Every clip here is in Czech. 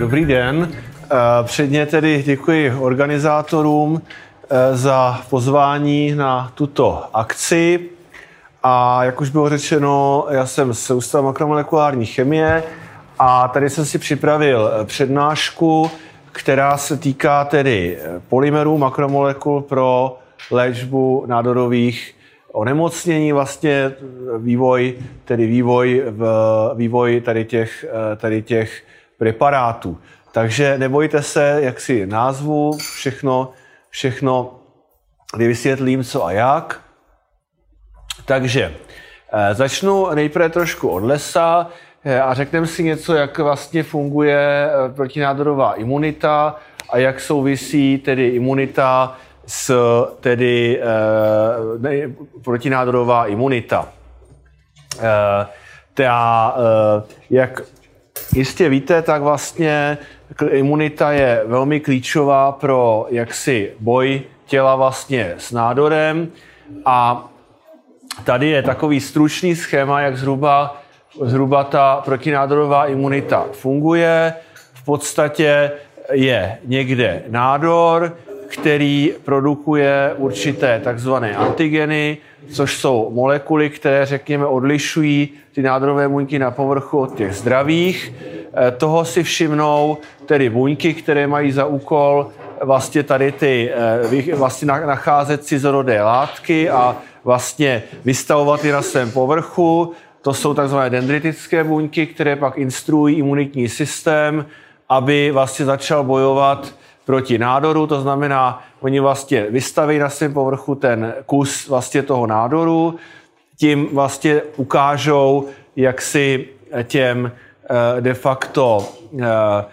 Dobrý den. Eh, Předně tedy děkuji organizátorům eh, za pozvání na tuto akci. A jak už bylo řečeno, já jsem z Ústavu makromolekulární chemie a tady jsem si připravil eh, přednášku, která se týká tedy polymerů makromolekul pro léčbu nádorových onemocnění, vlastně vývoj, tedy vývoj, v, vývoj tady těch, tady těch preparátů. Takže nebojte se, jak si názvu, všechno, všechno vysvětlím, co a jak. Takže eh, začnu nejprve trošku od lesa eh, a řekneme si něco, jak vlastně funguje eh, protinádorová imunita a jak souvisí tedy imunita s tedy ne, protinádorová imunita. Ta, jak jistě víte, tak vlastně imunita je velmi klíčová pro jaksi boj těla vlastně s nádorem a tady je takový stručný schéma, jak zhruba, zhruba ta protinádorová imunita funguje. V podstatě je někde nádor, který produkuje určité takzvané antigeny, což jsou molekuly, které, řekněme, odlišují ty nádorové buňky na povrchu od těch zdravých. Eh, toho si všimnou tedy buňky, které mají za úkol vlastně tady ty, eh, vlastně nacházet cizorodé látky a vlastně vystavovat je na svém povrchu. To jsou takzvané dendritické buňky, které pak instruují imunitní systém, aby vlastně začal bojovat proti nádoru, to znamená, oni vlastně vystaví na svém povrchu ten kus vlastně toho nádoru, tím vlastně ukážou, jak si těm eh, de facto eh, eh,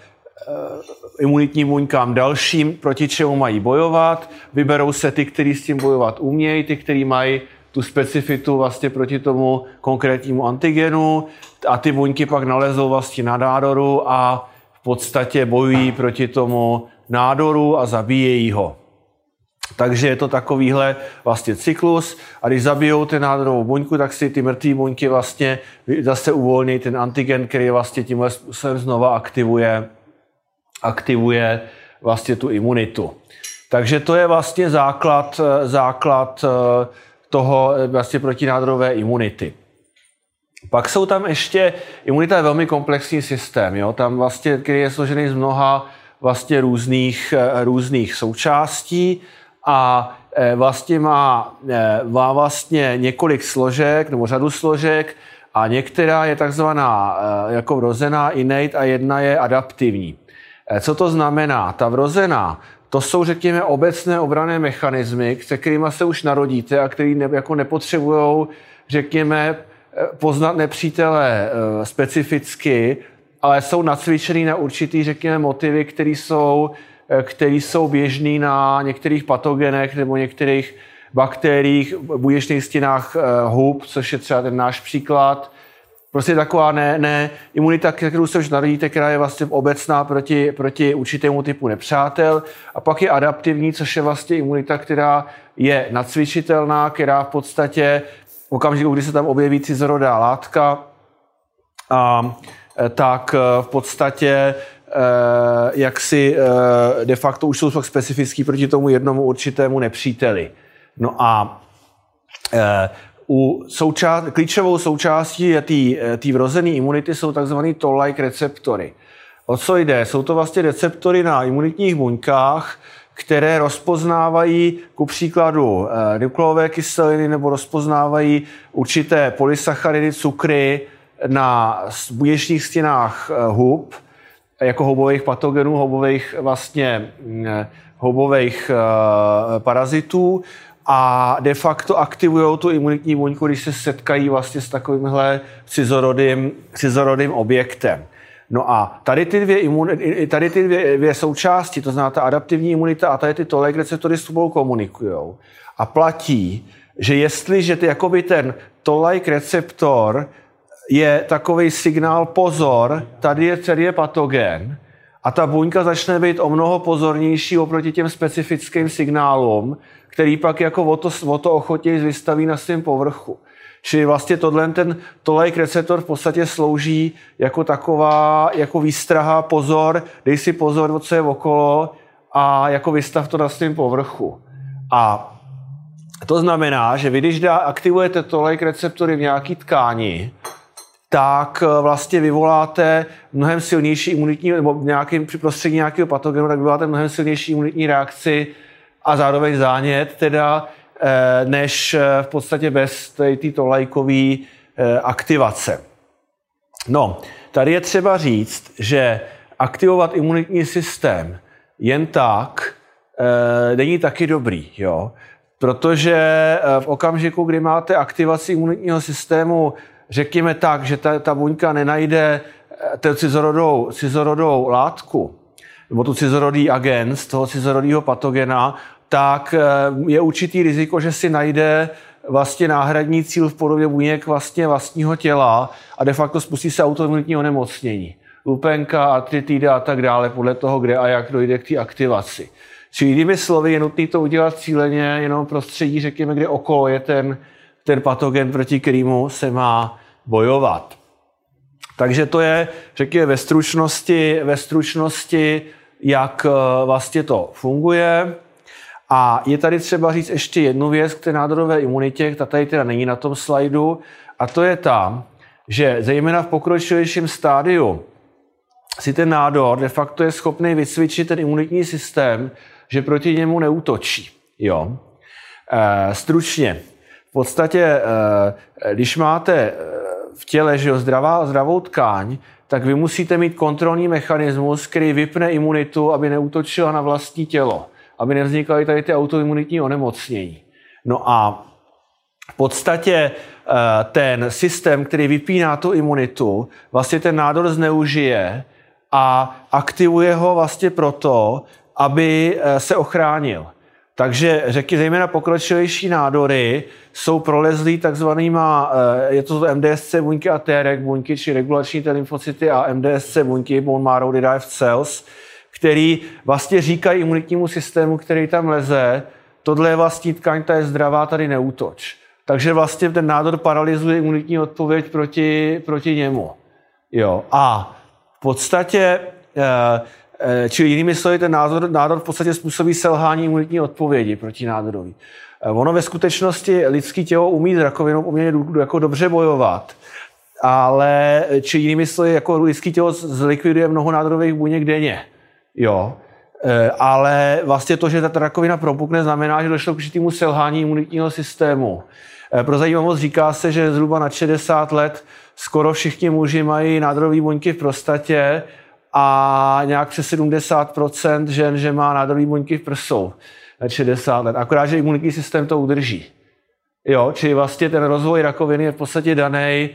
imunitním buňkám dalším, proti čemu mají bojovat. Vyberou se ty, kteří s tím bojovat umějí, ty, kteří mají tu specifitu vlastně proti tomu konkrétnímu antigenu a ty buňky pak nalezou vlastně na nádoru a v podstatě bojují proti tomu nádoru a zabíjejí ho. Takže je to takovýhle vlastně cyklus a když zabijou ten nádorovou buňku, tak si ty mrtvé buňky vlastně zase uvolní ten antigen, který vlastně tímhle způsobem znova aktivuje, aktivuje vlastně tu imunitu. Takže to je vlastně základ, základ eh, toho vlastně protinádorové imunity. Pak jsou tam ještě, imunita je velmi komplexní systém, jo? tam vlastně, který je složený z mnoha vlastně různých, eh, různých součástí a eh, vlastně má, eh, má vlastně několik složek nebo řadu složek a některá je takzvaná jako vrozená innate a jedna je adaptivní. Co to znamená? Ta vrozená, to jsou, řekněme, obecné obrané mechanismy, se kterými se už narodíte a který ne, jako nepotřebují, řekněme, poznat nepřítele specificky, ale jsou nacvičený na určitý, řekněme, motivy, které jsou, eh, které jsou běžné na některých patogenech nebo některých bakteriích, buněčných stěnách eh, hub, což je třeba ten náš příklad. Prostě taková ne, ne imunita, kterou se už narodíte, která je vlastně obecná proti, proti určitému typu nepřátel. A pak je adaptivní, což je vlastně imunita, která je nacvičitelná, která v podstatě v okamžiku, kdy se tam objeví cizorodá látka, a tak eh, v podstatě eh, jak si de facto už jsou fakt specifický proti tomu jednomu určitému nepříteli. No a u klíčovou součástí té vrozené imunity jsou tzv. toll-like receptory. o co jde? Jsou to vlastně receptory na imunitních buňkách, které rozpoznávají ku příkladu eh, nukleové kyseliny nebo rozpoznávají určité polysacharidy, cukry na buněčních stěnách eh, hub, jako houbových patogenů, houbových vlastně mm, houbových parazitů a de facto aktivují tu imunitní buňku, když se setkají vlastně s takovýmhle cizorodým, cizorodým objektem. No a tady ty dvě, imun, tady ty dvě, dvě součásti, to znamená ta adaptivní imunita a tady ty tolik receptory spolu komunikují. A platí, že jestliže ty, jakoby ten tolik receptor je takový signál pozor, tady je celý patogen, a ta buňka začne být o mnoho pozornější oproti těm specifickým signálům, který pak jako o to, o to ochotěji vystaví na svém povrchu. Čili vlastně tohle, ten tolejk receptor v podstatě slouží jako taková, jako výstraha, pozor, dej si pozor, co je okolo a jako vystav to na svém povrchu. A to znamená, že vy, když dá, aktivujete tolejk receptory v nějaký tkáni, tak eh, vlastně vyvoláte mnohem silnější imunitní, nebo v nějakém prostředí nějakého patogenu, tak vyvoláte mnohem silnější imunitní reakci a zároveň zánět, teda eh, než eh, v podstatě bez té tolajkové aktivace. No, tady je třeba říct, že aktivovat imunitní systém jen tak není taky dobrý, jo? protože v okamžiku, kdy máte aktivaci imunitního systému řekněme tak, že ta, ta buňka nenajde eh, tu cizorodou, cizorodou látku, nebo tu cizorodý agent z toho cizorodého patogena, tak eh, je určitý riziko, že si najde vlastně náhradní cíl v podobě buněk vlastně vlastního těla a de facto spustí se autoimunitní onemocnění. Lupenka, artritida a tak dále, podle toho, kde a jak dojde k té aktivaci. Čili jinými slovy, je nutné to udělat cíleně, jenom prostředí, řekněme, kde okolo je ten, ten patogen, proti kterému se má bojovat. Takže to je, řekněme, ve stručnosti, ve stručnosti, jak eh, vlastně to funguje. A je tady třeba říct ještě jednu věc k té nádorové imunitě, ta tady teda není na tom slajdu, a to je ta, že zejména v pokročilejším stádiu si ten nádor de facto je schopný vycvičit ten imunitní systém, že proti němu neútočí. Jo? E, stručně, podstatě, eh, když máte eh, v těle že zdravá, zdravou tkáň, tak vy musíte mít kontrolní mechanismus, který vypne imunitu, aby neútočila na vlastní tělo, aby nevznikaly tady ty autoimunitní onemocnění. No a v podstatě eh, ten systém, který vypíná tu imunitu, vlastně ten nádor zneužije a aktivuje ho vlastně proto, aby se ochránil. Takže řeky, zejména pokročilejší nádory, jsou prolezlý takzvanýma, eh, je to MDSC buňky a TREG buňky, či regulační T lymfocyty a MDSC buňky, bone marrow derived cells, který vlastně říkají imunitnímu systému, který tam leze, tohle je vlastní tkaň, ta je zdravá, tady neútoč. Takže vlastně ten nádor paralyzuje imunitní odpověď proti, proti němu. Jo. A v podstatě Eh, čili jinými slovy, ten nádor, nádor v podstatě způsobí selhání imunitní odpovědi proti nádorovi. Eh, ono ve skutečnosti lidský tělo umí s rakovinou poměrně jako dobře bojovat, ale či jinými slovy, jako lidský tělo zlikviduje mnoho nádorových buněk denně. Jo. Eh, ale vlastně to, že ta rakovina propukne, znamená, že došlo k určitému selhání imunitního systému. Pro zajímavost říká se, že zhruba na 60 let skoro všichni muži mají nádorové buňky v prostatě a nějak přes 70% žen, že má nádorový buňky v prsou 60 let. Akorát, že imunitní systém to udrží. Jo, čili vlastně ten rozvoj rakoviny je v podstatě daný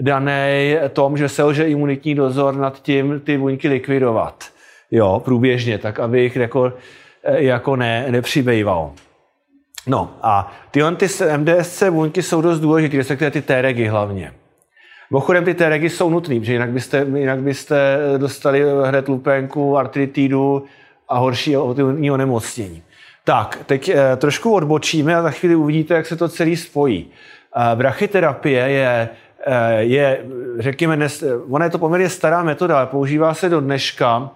daný tom, že selže imunitní dozor nad tím ty buňky likvidovat. Jo, průběžně, tak aby jich jako, jako ne, nepřibýval. No a tyhle ty MDSC buňky jsou dost důležité, respektive ty T-regy hlavně. Mimochodem ty regy jsou nutný, že jinak byste, jinak byste dostali hned lupenku, artritidu a horší autoimunní onemocnění. Tak, teď eh, trošku odbočíme a za chvíli uvidíte, jak se to celý spojí. Eh, brachyterapie je, eh, je řekněme, nes, ona je to poměrně stará metoda, ale používá se do dneška.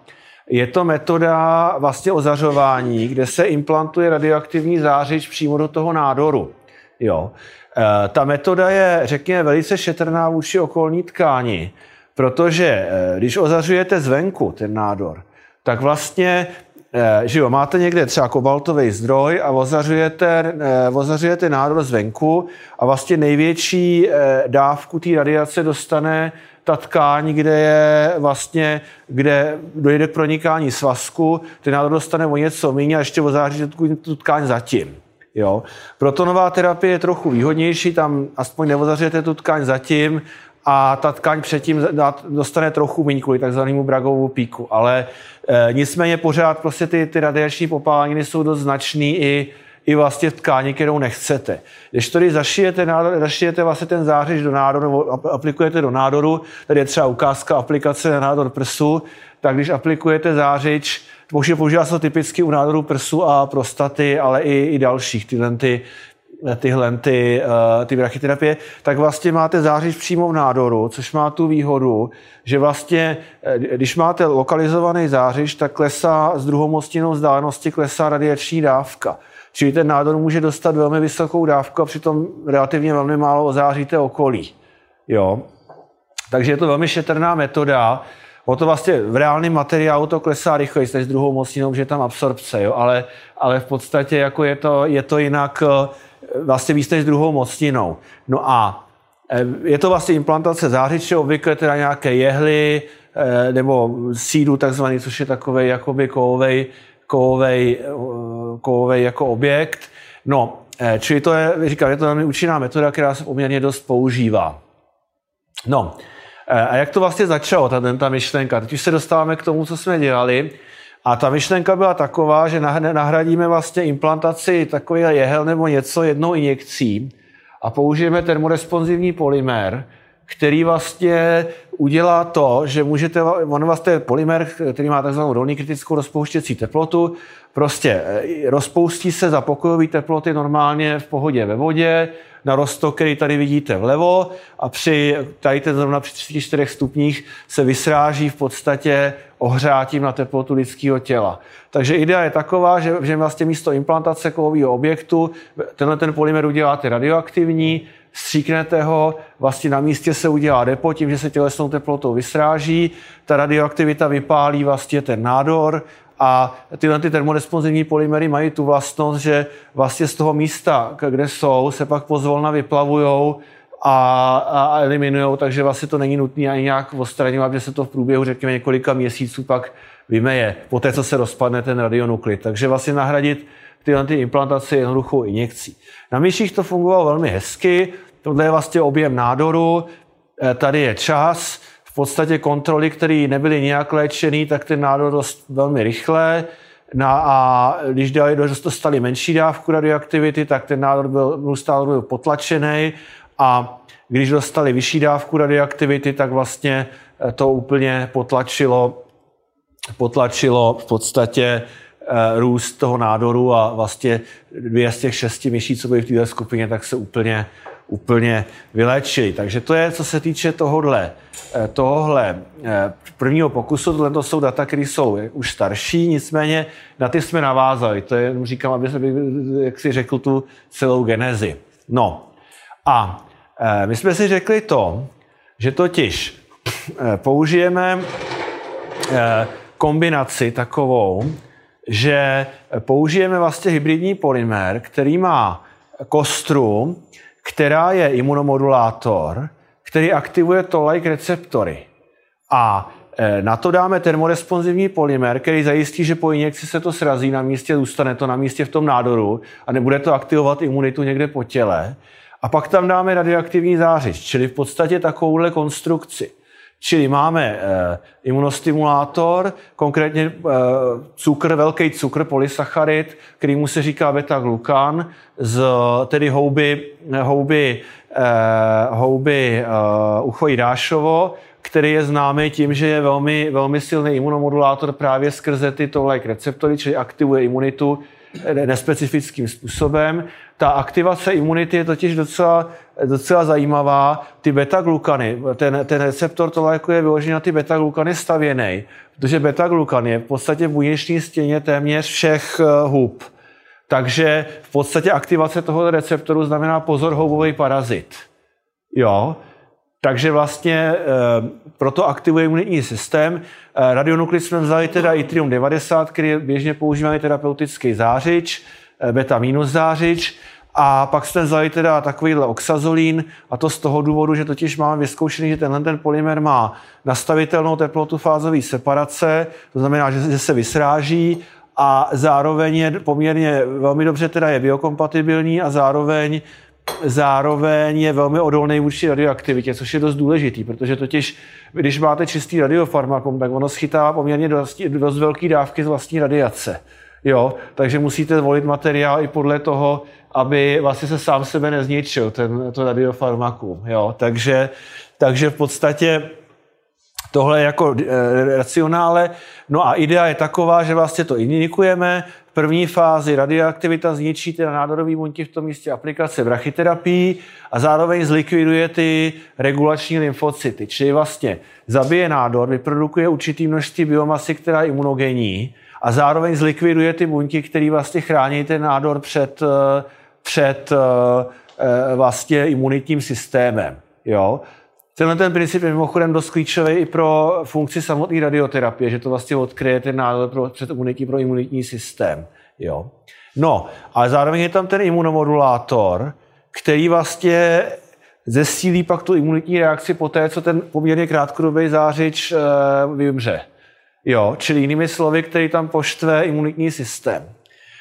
Je to metoda vlastně ozařování, kde se implantuje radioaktivní zářič přímo do toho nádoru. Jo. Eh, ta metoda je, řekněme, velice šetrná vůči okolní tkáni, Protože eh, když ozařujete zvenku ten nádor, tak vlastně eh, že jo, máte někde třeba kobaltový zdroj a ozařujete, ozařujete nádor zvenku a vlastně největší dávku té radiace dostane ta tkáň, kde je vlastně, kde dojde k pronikání svazku, ten nádor dostane o něco méně a ještě ozáří tu tkáň zatím. Jo? Protonová terapie je trochu výhodnější, tam aspoň neozařujete tu tkáň zatím a ta tkáň předtím dostane trochu méně kvůli takzvanému Bragovu píku. Ale e, nicméně pořád prostě ty, ty radiační popáleniny jsou dost značný i, i vlastně v tkáni, kterou nechcete. Když tady zašijete, nádor, zašijete vlastně ten zářič do nádoru, nebo aplikujete do nádoru, tady je třeba ukázka aplikace na nádor prsu, tak když aplikujete zářič, používá se to typicky u nádoru prsu a prostaty, ale i, i dalších, tyhle ty, tyhle ty, uh, ty brachyterapie, tak vlastně máte zářič přímo v nádoru, což má tu výhodu, že vlastně, eh, když máte lokalizovaný zářič, tak klesá s druhomostninou vzdálenosti klesá radiační dávka. Čili ten nádor může dostat velmi vysokou dávku a přitom relativně velmi málo ozáříte okolí. Jo? Takže je to velmi šetrná metoda. O to vlastně v reálném materiálu to klesá rychleji než s druhou mocninou, že je tam absorpce, jo? Ale, ale v podstatě jako je, to, je to jinak eh, vlastně víc než druhou mocninou. No a eh, je to vlastně implantace zářiče, obvykle teda nějaké jehly eh, nebo sídu takzvaný, což je takový jakoby kovovej, kovovej, kovovej jako objekt. No, čili to je, říkám, je to velmi účinná metoda, která se poměrně dost používá. No, a jak to vlastně začalo, ta, ta myšlenka? Teď už se dostáváme k tomu, co jsme dělali. A ta myšlenka byla taková, že nahradíme vlastně implantaci takový jehel nebo něco jednou injekcí a použijeme termoresponsivní polymer, který vlastně udělá to, že můžete, on vlastně je polymer, který má takzvanou dolní kritickou rozpouštěcí teplotu, prostě eh, rozpoustí se za pokojové teploty normálně v pohodě ve vodě, na roztok, který tady vidíte vlevo a při tady ten zrovna při 34 stupních se vysráží v podstatě ohřátím na teplotu lidského těla. Takže idea je taková, že, že vlastně místo implantace kovového objektu tenhle ten polymer uděláte radioaktivní, stříknete ho, vlastně na místě se udělá depo, tím, že se tělesnou teplotou vysráží, ta radioaktivita vypálí vlastně ten nádor a tyhle ty termoresponsivní polymery mají tu vlastnost, že vlastně z toho místa, kde jsou, se pak pozvolna vyplavují a, a eliminují, takže vlastně to není nutné ani nějak odstraňovat, že se to v průběhu, řekněme, několika měsíců pak vymeje, po té, co se rozpadne ten radionuklid. Takže vlastně nahradit tyhle ty implantace jednoduchou injekcí. Na myších to fungovalo velmi hezky, tohle je vlastně objem nádoru, eh, tady je čas, v podstatě kontroly, které nebyly nějak léčený, tak ten nádor dost velmi rychle. Na, a když dali, dostali menší dávku radioaktivity, tak ten nádor byl, neustále byl potlačený a když dostali vyšší dávku radioaktivity, tak vlastně eh, to úplně potlačilo, potlačilo v podstatě růst toho nádoru a vlastně dvě z těch šesti myší, co byly v této skupině, tak se úplně, úplně vyléčili. Takže to je, co se týče tohohle, eh, tohohle eh, prvního pokusu. Tohle to jsou data, které jsou už starší, nicméně na ty jsme navázali. To je, říkám, aby se, jak si řekl, tu celou genezi. No a eh, my jsme si řekli to, že totiž použijeme kombinaci takovou, že použijeme vlastně hybridní polymer, který má kostru, která je imunomodulátor, který aktivuje tolik receptory. A e, na to dáme termoresponsivní polymer, který zajistí, že po injekci se to srazí na místě, zůstane to na místě v tom nádoru a nebude to aktivovat imunitu někde po těle. A pak tam dáme radioaktivní zářič, čili v podstatě takovouhle konstrukci. Čili máme e, imunostimulátor, konkrétně e, cukr, velký cukr, polysacharid, který mu se říká beta-glukan, z tedy houby, houby, e, houby uchojí dášovo, který je známý tím, že je velmi, velmi silný imunomodulátor právě skrze ty tohle receptory, čili aktivuje imunitu nespecifickým způsobem. Ta aktivace imunity je totiž docela, docela zajímavá. Ty beta-glukany, ten, ten receptor to léku je vyložený na ty beta-glukany stavěný, protože beta-glukan je v podstatě v buněčné stěně téměř všech eh, hub. Takže v podstatě aktivace toho receptoru znamená pozor houbový parazit. Jo? Takže vlastně proto aktivuje imunitní systém. Radionuklid jsme vzali teda Yttrium 90, který je běžně používaný terapeutický zářič, beta minus zářič. A pak jsme vzali teda takovýhle oxazolín a to z toho důvodu, že totiž máme vyzkoušený, že tenhle ten polymer má nastavitelnou teplotu fázové separace, to znamená, že, že se vysráží a zároveň je poměrně velmi dobře teda je biokompatibilní a zároveň zároveň je velmi odolný vůči radioaktivitě, což je dost důležitý, protože totiž, když máte čistý radiofarmakom, tak ono schytá poměrně dost, dost velké dávky z vlastní radiace. Jo, takže musíte volit materiál i podle toho, aby vlastně se sám sebe nezničil, ten, to radiofarmakum. Jo, takže, takže v podstatě tohle je jako e, racionále. No a idea je taková, že vlastně to injikujeme. V první fázi radioaktivita zničí teda nádorový buňky v tom místě aplikace brachyterapii a zároveň zlikviduje ty regulační lymfocyty. Čili vlastně zabije nádor, vyprodukuje určitý množství biomasy, která je imunogenní a zároveň zlikviduje ty buňky, které vlastně chrání ten nádor před, eh, před eh, vlastně imunitním systémem. Jo? Tenhle ten princip je mimochodem dost klíčový i pro funkci samotné radioterapie, že to vlastně odkryje ten nádor pro, před imunitní pro imunitní systém. Jo. No, ale zároveň je tam ten imunomodulátor, který vlastně zesílí pak tu imunitní reakci po té, co ten poměrně krátkodobý zářič e, vymře. Jo, čili jinými slovy, který tam poštve imunitní systém.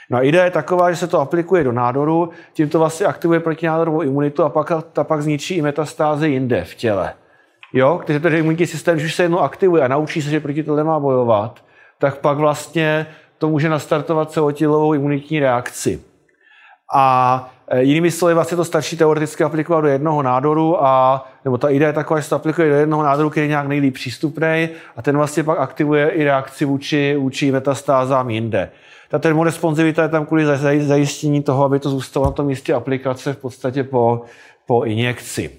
No a idea je taková, že se to aplikuje do nádoru, tím to vlastně aktivuje protinádorovou imunitu a pak, ta pak zničí i metastázy jinde v těle. Jo, takže ten imunitní systém, když už se jednou aktivuje a naučí se, že proti tomu nemá bojovat, tak pak vlastně to může nastartovat celotělovou imunitní reakci. A e, jinými slovy, vlastně to stačí teoreticky aplikovat do jednoho nádoru, a, nebo ta idea je taková, že se to aplikuje do jednoho nádoru, který je nějak nejlíp přístupný a ten vlastně pak aktivuje i reakci vůči, vůči metastázám jinde. Ta termoresponsivita je tam kvůli zajištění toho, aby to zůstalo na tom místě aplikace v podstatě po, po injekci.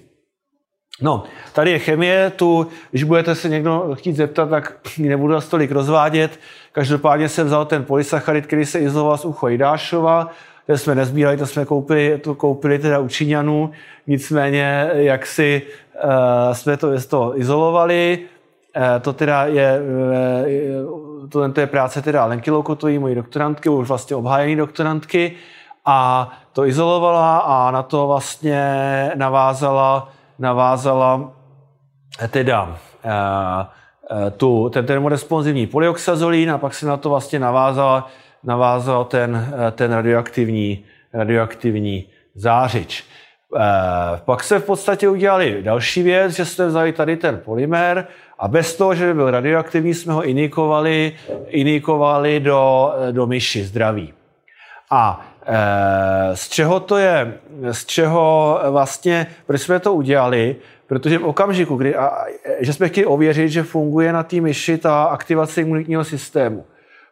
No, tady je chemie, tu, když budete se někdo chtít zeptat, tak nebudu zase tolik rozvádět. Každopádně jsem vzal ten polysacharid, který se izoloval z ucho Jidášova, ten jsme nezbírali, to jsme koupili, to koupili teda u Číňanů, nicméně jak si uh, jsme to, to izolovali, to teda je, uh, to, to je práce teda Lenky Loukotový, mojí doktorantky, už vlastně obhájený doktorantky, a to izolovala a na to vlastně navázala, navázala teda uh, tu, ten termoresponsivní polyoxazolín a pak se na to vlastně navázala navázal ten, ten radioaktivní, radioaktivní zářič. Eh, pak se v podstatě udělali další věc, že jste vzali tady ten polymer a bez toho, že by byl radioaktivní, jsme ho inikovali, inikovali do, do myši zdraví. A e, z čeho to je, z čeho vlastně, proč jsme to udělali? Protože v okamžiku, kdy, a, že jsme chtěli ověřit, že funguje na té myši ta aktivace imunitního systému.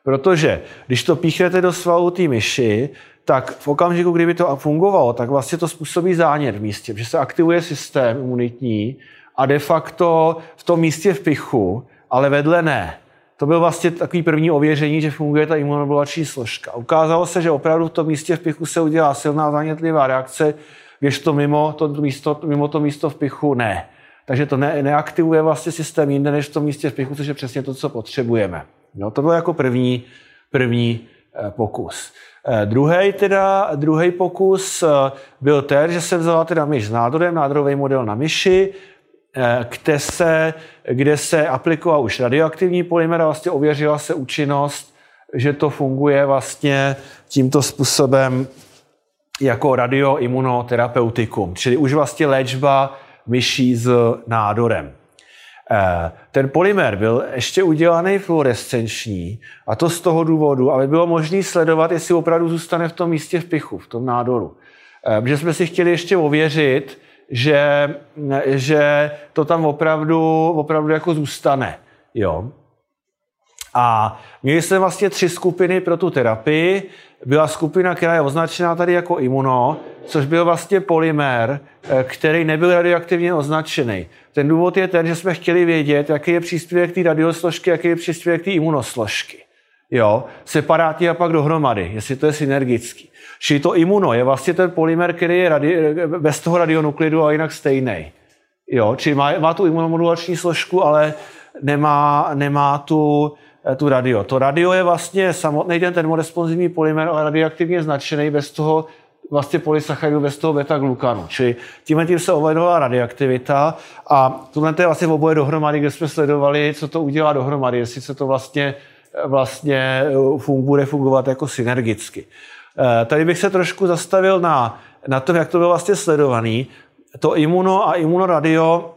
Protože když to píchnete do svalu té myši, tak v okamžiku, kdyby to fungovalo, tak vlastně to způsobí zánět v místě, že se aktivuje systém imunitní a de facto v tom místě v pichu, ale vedle ne. To byl vlastně takový první ověření, že funguje ta imunomodulační složka. Ukázalo se, že opravdu v tom místě v pichu se udělá silná zánětlivá reakce, když to mimo to místo, mimo to místo v pichu ne. Takže to ne, neaktivuje vlastně systém jinde než v tom místě v pichu, což je přesně to, co potřebujeme. No, to byl jako první, první eh, pokus. Eh, druhý teda, druhý pokus eh, byl ten, že se vzala teda myš s nádorem, nádorový model na myši, kde se, kde se aplikoval už radioaktivní polymer a vlastně ověřila se účinnost, že to funguje vlastně tímto způsobem jako radioimunoterapeutikum, čili už vlastně léčba myší s nádorem. Eh, ten polymer byl ještě udělaný fluorescenční a to z toho důvodu, aby bylo možné sledovat, jestli opravdu zůstane v tom místě v pichu, v tom nádoru. Eh, protože jsme si chtěli ještě ověřit, že, že to tam opravdu, opravdu jako zůstane. Jo. A měli jsme vlastně tři skupiny pro tu terapii. Byla skupina, která je označená tady jako imuno, což byl vlastně polymer, eh, který nebyl radioaktivně označený. Ten důvod je ten, že jsme chtěli vědět, jaký je příspěvek té radiosložky, jaký je příspěvek té imunosložky. Jo, separátně a pak dohromady, jestli to je synergický. Čili to imuno je vlastně ten polymer, který je radi- bez toho radionuklidu a jinak stejný. Jo, či má, má tu imunomodulační složku, ale nemá, nemá tu, tu radio. To radio je vlastně samotný ten termoresponsivní polymer, ale radioaktivně značený bez toho vlastně polysacharidu bez toho beta-glukanu. Čili tím tím se ovlivňovala radioaktivita a tohle je vlastně oboje dohromady, kde jsme sledovali, co to udělá dohromady, jestli se to vlastně, vlastně fun, bude fungovat jako synergicky. Eh, tady bych se trošku zastavil na, na tom, jak to bylo vlastně sledovaný. To imuno a imunoradio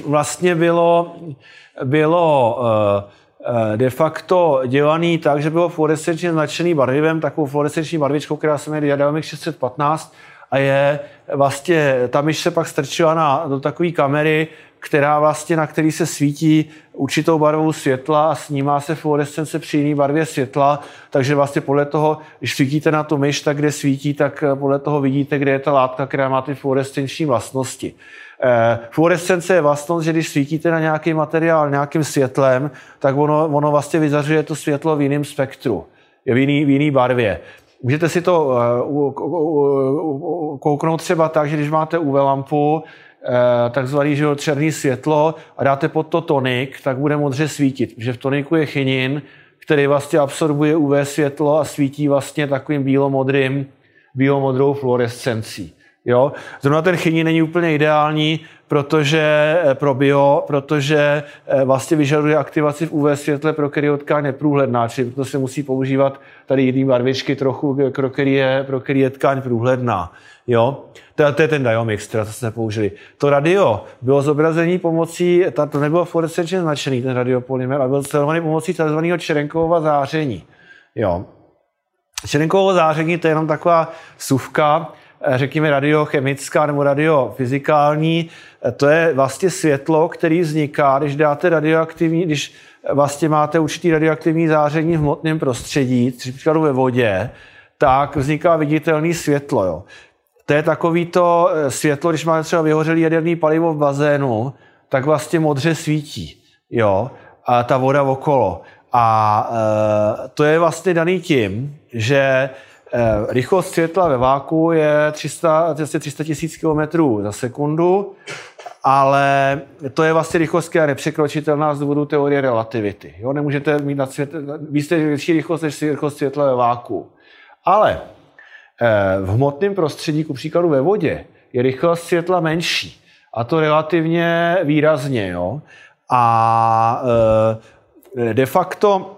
vlastně bylo, bylo uh, Eh, de facto dělaný tak, že bylo fluorescenčně značený barvivem, takovou fluorescenční barvičkou, která se jmenuje Diademic 615 a je vlastně, ta myš se pak strčila na, do takové kamery, která vlastně, na který se svítí určitou barvou světla a snímá se fluorescence při jiné barvě světla, takže vlastně podle toho, když svítíte na tu myš, tak kde svítí, tak podle toho vidíte, kde je ta látka, která má ty fluorescenční vlastnosti. Eh, fluorescence je vlastnost, že když svítíte na nějaký materiál nějakým světlem, tak ono, ono vlastně vyzařuje to světlo v jiném spektru, v jiný, v jiný barvě. Můžete si to eh, kouknout třeba tak, že když máte UV lampu, eh, takzvaný že černý světlo a dáte pod to tonik, tak bude modře svítit, že v toniku je chinin, který vlastně absorbuje UV světlo a svítí vlastně takovým bílomodrým, bílomodrou fluorescencí. Jo? Zrovna ten chyní není úplně ideální, protože eh, pro bio, protože eh, vlastně vyžaduje aktivaci v UV světle, pro který je tkáň neprůhledná, čili proto se musí používat tady jiný barvičky trochu, pro který je, pro který je tkáň průhledná. Jo? To, to je ten diomix, který jsme použili. To radio bylo zobrazení pomocí, to nebylo fluorescenčně značený, ten radiopolymer, ale byl sledovaný pomocí tzv. čerenkového záření. Jo. Čerenkovo záření to je jenom taková suvka, Eh, řekněme, radiochemická nebo radiofyzikální, eh, to je vlastně světlo, který vzniká, když dáte radioaktivní, když vlastně máte určitý radioaktivní záření v hmotném prostředí, příkladu ve vodě, tak vzniká viditelné světlo. Jo. To je takový to eh, světlo, když máte třeba vyhořelý jaderný palivo v bazénu, tak vlastně modře svítí. Jo? A ta voda okolo. A e, to je vlastně daný tím, že Eh, rychlost světla ve váku je 300, 300 tisíc km za sekundu, ale to je vlastně rychlost, která je nepřekročitelná z důvodu teorie relativity. Jo? Nemůžete mít na svět, víte větší rychlost než rychlost světla ve váku. Ale eh, v hmotném prostředí, ku příkladu ve vodě, je rychlost světla menší. A to relativně výrazně. Jo? A eh, de facto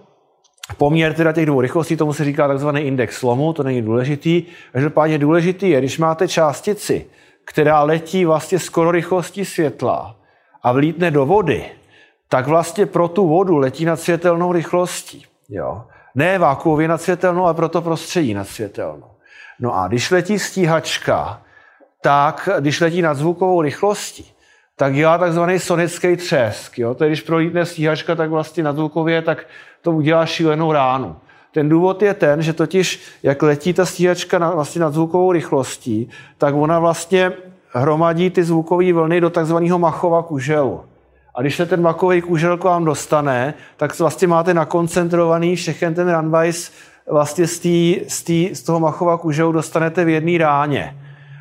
poměr teda těch dvou rychlostí, tomu se říká takzvaný index slomu, to není důležitý. Každopádně důležitý je, když máte částici, která letí vlastně skoro rychlostí světla a vlítne do vody, tak vlastně pro tu vodu letí nad světelnou rychlostí. Jo? Ne vákuově nad světelnou, ale pro to prostředí nad světelnou. No a když letí stíhačka, tak když letí nad zvukovou rychlostí, tak dělá takzvaný sonický třesk. Jo? To je, když prolítne stíhačka, tak vlastně na zvukově, tak to udělá šílenou ránu. Ten důvod je ten, že totiž, jak letí ta stíhačka na, vlastně nad zvukovou rychlostí, tak ona vlastně hromadí ty zvukové vlny do takzvaného Machova kuželu. A když se ten makový kužel k vám dostane, tak vlastně máte nakoncentrovaný všechen ten runwise vlastně z, tý, z, tý, z toho Machova kuželu dostanete v jedné ráně.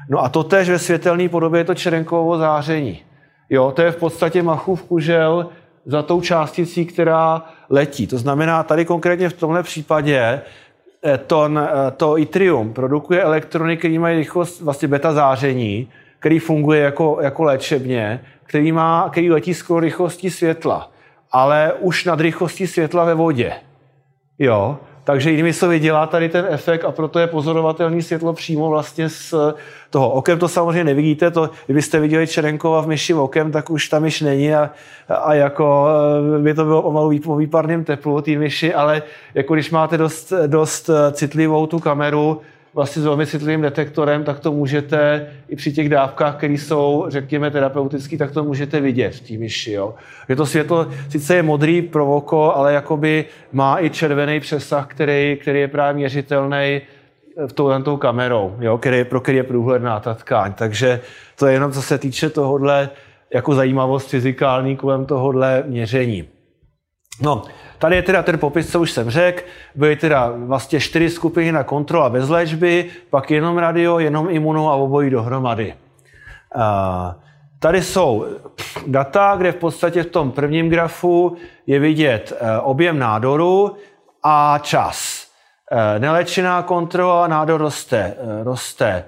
No a to tež ve světelné podobě je to čerenkovo záření. Jo, to je v podstatě Machův kužel za tou částicí, která letí. To znamená, tady konkrétně v tomhle případě eh, to, eh, to yttrium produkuje elektrony, které mají rychlost vlastně beta záření, který funguje jako, jako léčebně, který, má, který letí skoro rychlostí světla, ale už nad rychlostí světla ve vodě. Jo, takže jinými slovy dělá tady ten efekt a proto je pozorovatelný světlo přímo vlastně z toho okem. To samozřejmě nevidíte, to, kdybyste viděli Čerenkova v myši okem, tak už tam myš není a, a jako eh, by to bylo pomalu po výparném teplu té myši, ale jako když máte dost, dost citlivou tu kameru, vlastně s velmi citlivým detektorem, tak to můžete i při těch dávkách, které jsou, řekněme, terapeutické, tak to můžete vidět v té myši. Jo. Je to světlo, sice je modrý pro oko, ale jakoby má i červený přesah, který, který je právě měřitelný v tou, tou kamerou, jo, který, pro který je průhledná ta tkáň. Takže to je jenom, co se týče tohohle jako zajímavost fyzikální kolem tohohle měření. No, tady je teda ten popis, co už jsem řekl. Byly teda vlastně čtyři skupiny na kontrola bez léčby, pak jenom radio, jenom imuno a obojí dohromady. Tady jsou data, kde v podstatě v tom prvním grafu je vidět eh, objem nádoru a čas. Eh, nelečená kontrola, nádor roste, eh, roste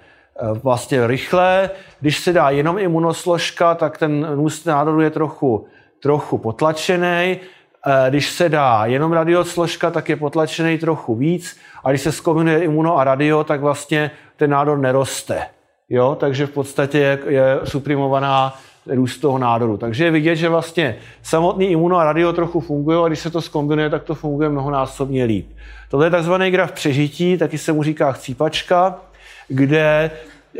vlastně rychle. Když se dá jenom imunosložka, tak ten růst nádoru je trochu, trochu potlačený. Když se dá jenom radiosložka, tak je potlačený trochu víc. A když se zkombinuje imuno a radio, tak vlastně ten nádor neroste. Jo? Takže v podstatě je, je suprimovaná růst toho nádoru. Takže je vidět, že vlastně samotný imuno a radio trochu fungují a když se to zkombinuje, tak to funguje mnohonásobně líp. Tohle je takzvaný graf přežití, taky se mu říká chcípačka, kde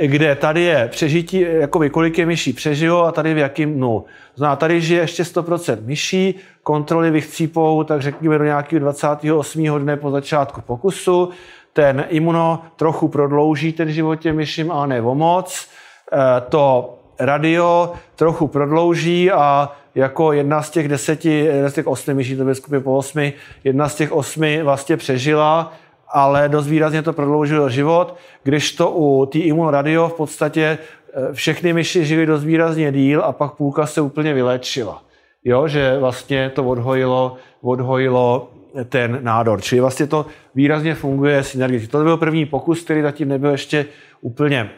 kde tady je přežití, jakoby kolik je myší přežilo a tady v jakým dnu. Zná, tady žije ještě 100% myší, kontroly vychcípou, tak řekněme do nějakého 28. dne po začátku pokusu. Ten imuno trochu prodlouží ten život těm myším, ale ne o moc. E, to radio trochu prodlouží a jako jedna z těch deseti, jedna z těch osmi myší, to by skupiny po osmi, jedna z těch osmi vlastně přežila, ale dost výrazně to prodloužilo život, když to u té imunoradio v podstatě eh, všechny myši žily dost výrazně díl a pak půlka se úplně vylečila. Jo, že vlastně to odhojilo, odhojilo ten nádor. Čili vlastně to výrazně funguje synergicky. To byl první pokus, který zatím nebyl ještě úplně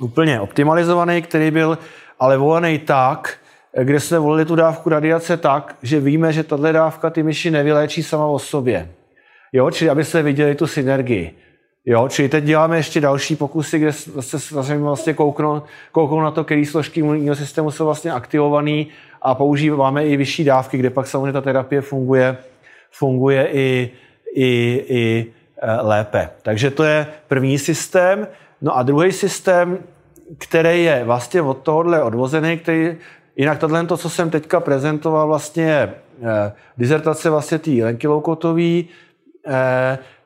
úplně optimalizovaný, který byl ale volený tak, kde jsme volili tu dávku radiace tak, že víme, že tahle dávka ty myši nevyléčí sama o sobě. Jo, čili aby se viděli tu synergii. Jo, čili teď děláme ještě další pokusy, kde se vlastně, vlastně kouknou, kouknou na to, které složky imunitního systému jsou vlastně aktivované a používáme i vyšší dávky, kde pak samozřejmě ta terapie funguje, funguje i, i, i e, lépe. Takže to je první systém. No a druhý systém, který je vlastně od tohohle odvozený, který jinak tohle, to, co jsem teďka prezentoval, vlastně je eh, dizertace vlastně tý Lenky Loukotový,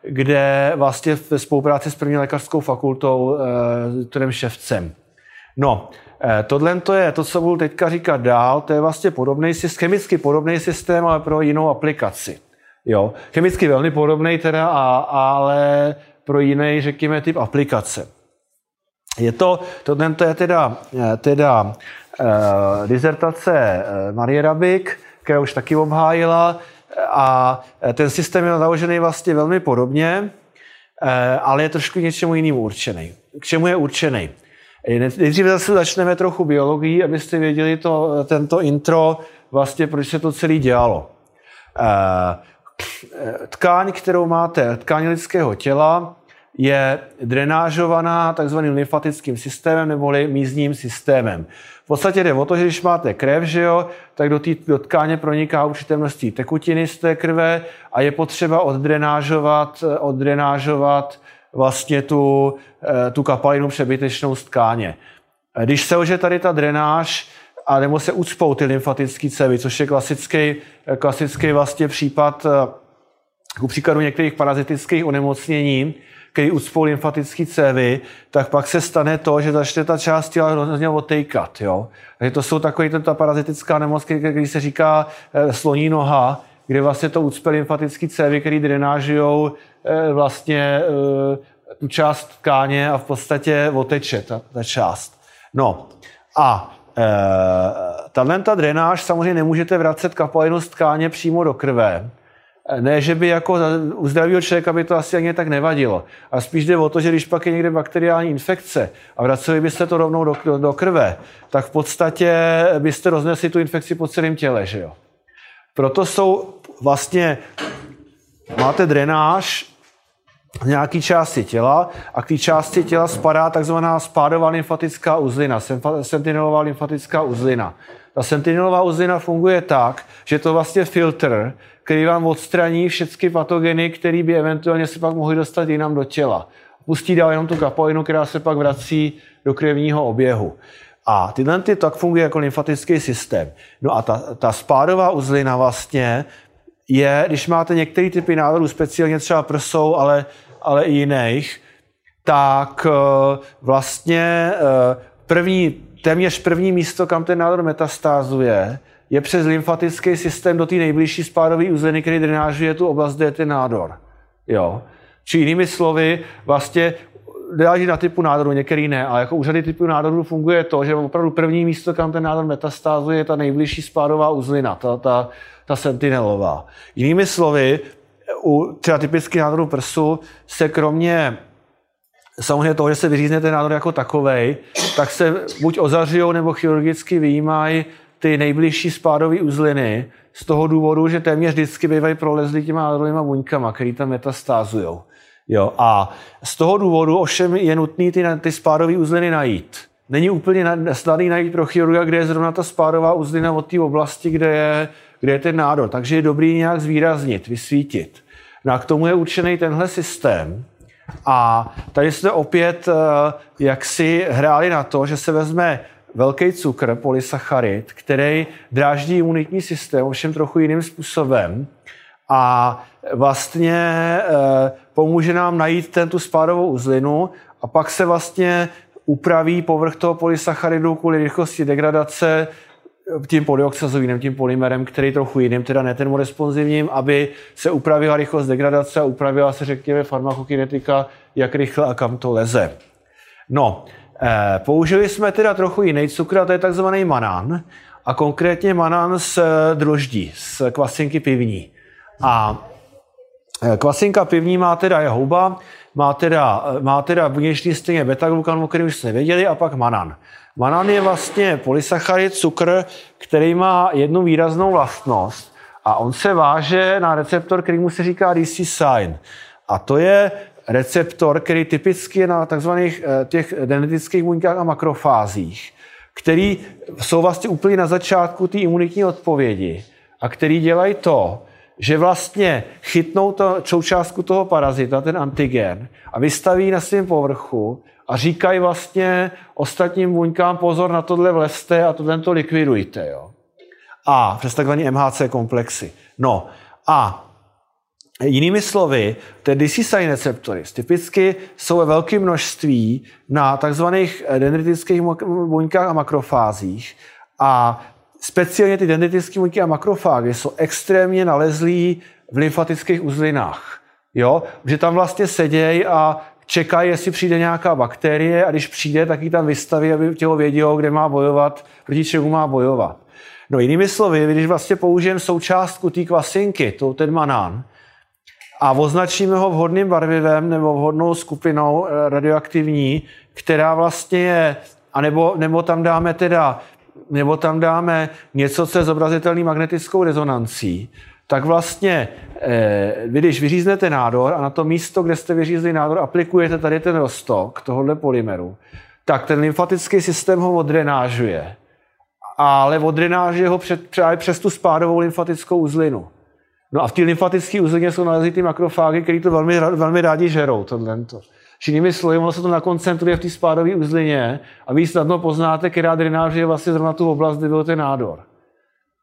kde vlastně ve spolupráci s první lékařskou fakultou eh, Trem Ševcem. No, eh, tohle to je to, co budu teďka říkat dál, to je vlastně podobný systém, chemicky podobný systém, ale pro jinou aplikaci. Jo, chemicky velmi podobný teda, a, ale pro jiný, řekněme, typ aplikace. Je to, tohle je teda, teda uh, dizertace Marie Rabik, která už taky obhájila a ten systém je založený vlastně velmi podobně, uh, ale je trošku něčemu jinému určený. K čemu je určený? Nejdříve zase začneme trochu biologií, abyste věděli to, tento intro, vlastně proč se to celé dělalo. Tkáň, kterou máte, tkáň lidského těla, je drenážovaná takzvaným lymfatickým systémem neboli mízním systémem. V podstatě jde o to, že když máte krev, že jo, tak do té do tkáně proniká určité množství tekutiny z té krve a je potřeba oddrenážovat, oddrenážovat vlastně tu, eh, tu kapalinu přebytečnou z tkáně. Když se ože tady ta drenáž, a nebo se ucpou ty lymfatické cévy, což je klasický, klasický vlastně případ eh, ku příkladu některých parazitických onemocnění, který ucpou lymfatické cévy, tak pak se stane to, že začne ta část těla hrozně otejkat. Jo? Takže to jsou takový ta parazitická nemoc, který se říká eh, sloní noha, kde vlastně to ucpe lymfatické cévy, které drenážují eh, vlastně eh, tu část tkáně a v podstatě oteče ta, ta část. No a e, tahle ta drenáž samozřejmě nemůžete vracet kapalinu z tkáně přímo do krve, ne, že by jako u zdravého člověka by to asi ani tak nevadilo. A spíš jde o to, že když pak je někde bakteriální infekce a vraceli byste to rovnou do, do, krve, tak v podstatě byste roznesli tu infekci po celém těle. Že jo? Proto jsou vlastně, máte drenáž z nějaké části těla a k té části těla spadá takzvaná spádová lymfatická uzlina, sentinelová lymfatická uzlina. Ta sentinelová uzlina funguje tak, že to vlastně filtr, který vám odstraní všechny patogeny, které by eventuálně se pak mohly dostat jinam do těla. Pustí dál jenom tu kapalinu, která se pak vrací do krevního oběhu. A tyhle ty tak funguje jako lymfatický systém. No a ta, ta spádová uzlina vlastně je, když máte některé typy nádorů, speciálně třeba prsou, ale, ale i jiných, tak eh, vlastně eh, první, téměř první místo, kam ten nádor metastázuje, je přes lymfatický systém do té nejbližší spádové uzliny, který drenážuje tu oblast, kde je ten nádor. Jo. Či jinými slovy, vlastně záleží na typu nádoru, některý ne, ale jako u řady typů nádorů funguje to, že opravdu první místo, kam ten nádor metastázuje, je ta nejbližší spádová uzlina, ta, ta, ta sentinelová. Jinými slovy, u třeba typických nádorů prsu se kromě samozřejmě toho, že se vyřízne ten nádor jako takovej, tak se buď ozařují nebo chirurgicky vyjímají ty nejbližší spádové uzliny z toho důvodu, že téměř vždycky bývají prolezlí těma nádorovými buňkama, který tam metastázují. Jo, a z toho důvodu ovšem je nutný ty, ty spádové uzliny najít. Není úplně snadný najít pro chirurga, kde je zrovna ta spádová uzlina od té oblasti, kde je, kde je ten nádor. Takže je dobrý nějak zvýraznit, vysvítit. No a k tomu je určený tenhle systém. A tady jste opět eh, jak si hráli na to, že se vezme velký cukr, polysacharid, který dráždí imunitní systém, ovšem trochu jiným způsobem. A vlastně eh, pomůže nám najít ten, tu spádovou uzlinu a pak se vlastně upraví povrch toho polysacharidu kvůli rychlosti degradace tím polyoxazovým, tím polymerem, který trochu jiným, teda ne ten aby se upravila rychlost degradace a upravila se, řekněme, farmakokinetika, jak rychle a kam to leze. No, eh, použili jsme teda trochu jiný cukr, a to je takzvaný manán, a konkrétně manán z droždí, z kvasinky pivní. A eh, kvasinka pivní má teda je houba, má teda, eh, má teda vnitřní stejně beta-glukan, o kterém už jste věděli, a pak manan. Manan je vlastně polysacharid, cukr, který má jednu výraznou vlastnost a on se váže na receptor, který mu se říká DC sign. A to je receptor, který typicky je na tzv. Eh, těch dendritických buňkách a makrofázích, který jsou vlastně úplně na začátku té imunitní odpovědi a který dělají to, že vlastně chytnou to, součástku toho parazita, ten antigen, a vystaví na svém povrchu a říkají vlastně ostatním buňkám pozor na tohle vleste a tohle to likvidujte. Jo. A přes takzvané MHC komplexy. No a Jinými slovy, ty DCSI receptory typicky jsou ve velkém množství na takzvaných dendritických buňkách a makrofázích a speciálně ty dendritické buňky a makrofágy jsou extrémně nalezlí v lymfatických uzlinách. Jo? Že tam vlastně sedějí a čekají, jestli přijde nějaká bakterie a když přijde, tak ji tam vystaví, aby tělo vědělo, kde má bojovat, proti čemu má bojovat. No jinými slovy, když vlastně použijeme součástku té kvasinky, to ten manán, a označíme ho vhodným barvivem nebo vhodnou skupinou eh, radioaktivní, která vlastně je, anebo, nebo tam dáme teda nebo tam dáme něco, co je zobrazitelný magnetickou rezonancí, tak vlastně, eh, vy když vyříznete nádor a na to místo, kde jste vyřízli nádor, aplikujete tady ten rostok tohohle polymeru, tak ten lymfatický systém ho odrenážuje. Ale odrenážuje ho před, přes tu spádovou lymfatickou uzlinu. No a v té lymfatické uzlině jsou nalezlí ty makrofágy, které to velmi, velmi rádi žerou. Tohle. Jinými slovy, ono se to nakoncentruje v té spádové uzlině a vy snadno poznáte, která drenáž je vlastně zrovna tu oblast, kde byl ten nádor.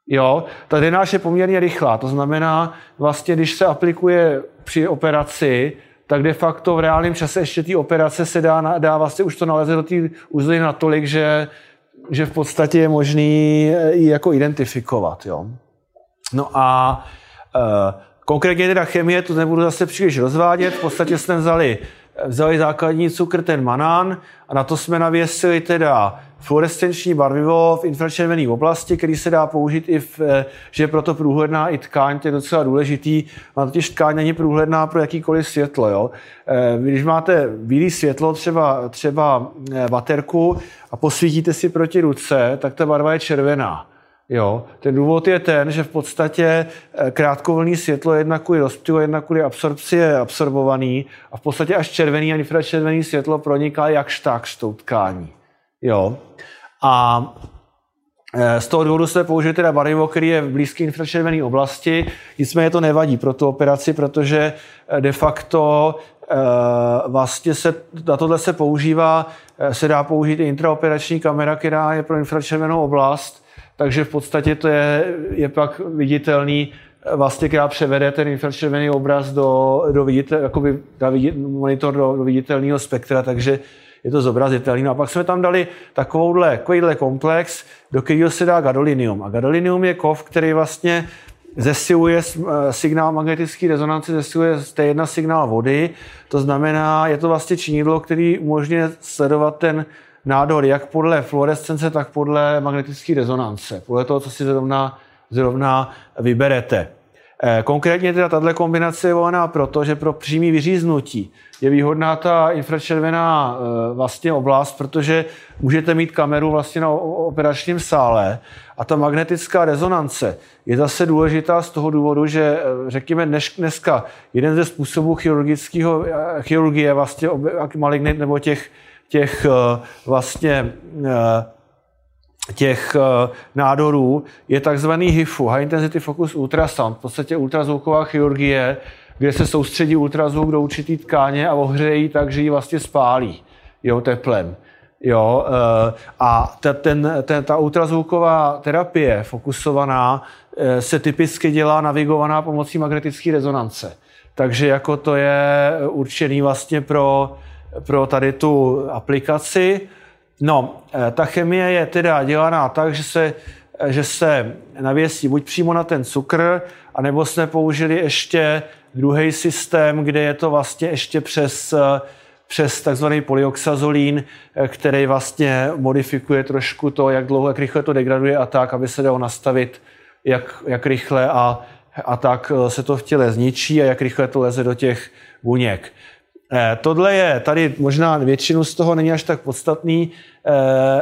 Jo, ta drenáž je poměrně rychlá, to znamená, vlastně, když se aplikuje při operaci, tak de facto v reálném čase ještě té operace se dá, dá vlastně už to naleze do té uzliny natolik, že, že v podstatě je možný ji jako identifikovat. Jo. No a konkrétně teda chemie, to nebudu zase příliš rozvádět, v podstatě jsme vzali vzali základní cukr, ten manán, a na to jsme navěsili teda fluorescenční barvivo v infračervené oblasti, který se dá použít i v, eh, že je proto průhledná i tkáň, to je docela důležitý. A totiž tkáň není průhledná pro jakýkoliv světlo. Jo. Eh, když máte bílé světlo, třeba, třeba eh, baterku, a posvítíte si proti ruce, tak ta barva je červená. Jo, ten důvod je ten, že v podstatě eh, krátkovlný světlo jedna kvůli rozptylu, jedna kvůli absorpci je absorbovaný a v podstatě až červený a infračervený světlo proniká jakž tak s tou tkání. Jo. A eh, z toho důvodu se použije teda barvivo, který je v blízké infračervené oblasti, nicméně to nevadí pro tu operaci, protože eh, de facto vlastně se, na tohle se používá, se dá použít i intraoperační kamera, která je pro infračervenou oblast, takže v podstatě to je, je pak viditelný, vlastně, která převede ten infračervený obraz do, do viditel, jakoby, na vidit, monitor do, do viditelného spektra, takže je to zobrazitelný. No a pak jsme tam dali takovouhle, takovýhle komplex, do kterého se dá gadolinium. A gadolinium je kov, který vlastně zesiluje signál magnetické rezonance, zesiluje T1 signál vody. To znamená, je to vlastně činidlo, který umožňuje sledovat ten nádor jak podle fluorescence, tak podle magnetické rezonance, podle toho, co si zrovna, zrovna vyberete. Eh, konkrétně teda tato kombinace je volená proto, že pro přímý vyříznutí je výhodná ta infračervená eh, vlastně oblast, protože můžete mít kameru vlastně na operačním sále a ta magnetická rezonance je zase důležitá z toho důvodu, že eh, řekněme dneska jeden ze způsobů chirurgického, chirurgie vlastně malignit nebo těch, těch vlastně těch eh, nádorů je takzvaný HIFU, High Intensity Focus Ultrasound, v podstatě ultrazvuková chirurgie, kde se soustředí ultrazvuk do určitý tkáně a ohřejí tak, že ji vlastně spálí jo, teplem. Jo, eh, a ta, ten, ten, ta ultrazvuková terapie fokusovaná eh, se typicky dělá navigovaná pomocí magnetické rezonance. Takže jako to je určený vlastně pro, pro tady tu aplikaci. No, eh, ta chemie je teda dělaná tak, že se, eh, že se navěsí buď přímo na ten cukr, anebo jsme použili ještě druhý systém, kde je to vlastně ještě přes, eh, přes takzvaný polyoxazolín, který vlastně modifikuje trošku to, jak dlouho, jak rychle to degraduje a tak, aby se dalo nastavit, jak, jak rychle a, a tak se to v těle zničí a jak rychle to leze do těch buněk. Eh, tohle je, tady možná většinu z toho není až tak podstatný, eh,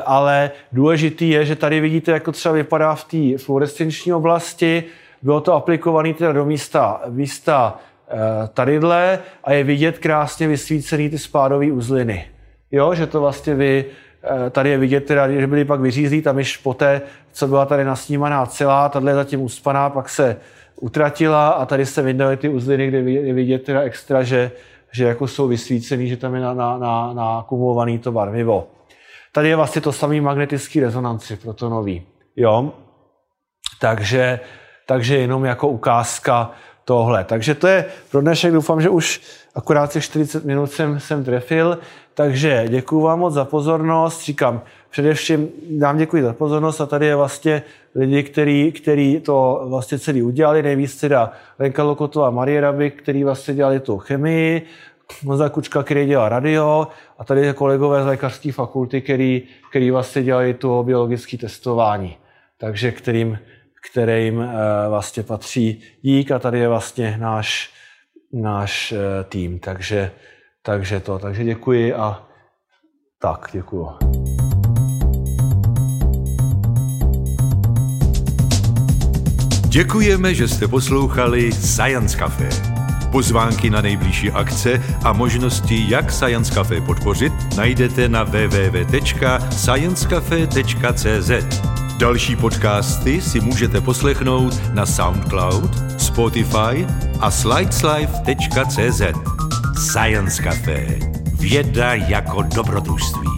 ale důležitý je, že tady vidíte, jak to třeba vypadá v té fluorescenční oblasti. Bylo to aplikované teda do místa, místa eh, tadyhle a je vidět krásně vysvícený ty spádové uzliny. Jo, že to vlastně vy, tady je vidět, teda, že byly pak vyřízlí, tam již poté, co byla tady nasnímaná celá, tahle je zatím uspaná, pak se utratila a tady se vydaly ty uzliny, kde je vidět teda extra, že že jako jsou vysvícený, že tam je na, na, na, na kumulovaný to barvivo. Tady je vlastně to samý magnetický rezonanci protonový. Jo? Takže, takže jenom jako ukázka tohle. Takže to je pro dnešek, doufám, že už akorát těch 40 minut jsem, jsem trefil, takže děkuji vám moc za pozornost. Říkám, především dám děkuji za pozornost a tady je vlastně lidi, který, který to vlastně celý udělali, nejvíc teda Lenka Lokotová a Marie Raby, který vlastně dělali tu chemii, Moza Kučka, který dělá radio a tady je kolegové z lékařské fakulty, který, který vlastně dělají to biologické testování. Takže kterým, kterým eh, vlastně patří dík a tady je vlastně náš, náš eh, tým. Takže, takže to, takže děkuji a tak, děkuji. Děkujeme, že jste poslouchali Science Café. Pozvánky na nejbližší akce a možnosti, jak Science Café podpořit, najdete na www.sciencecafe.cz. Další podcasty si můžete poslechnout na SoundCloud, Spotify a slideslife.cz. Science Café. Věda jako dobrodružství.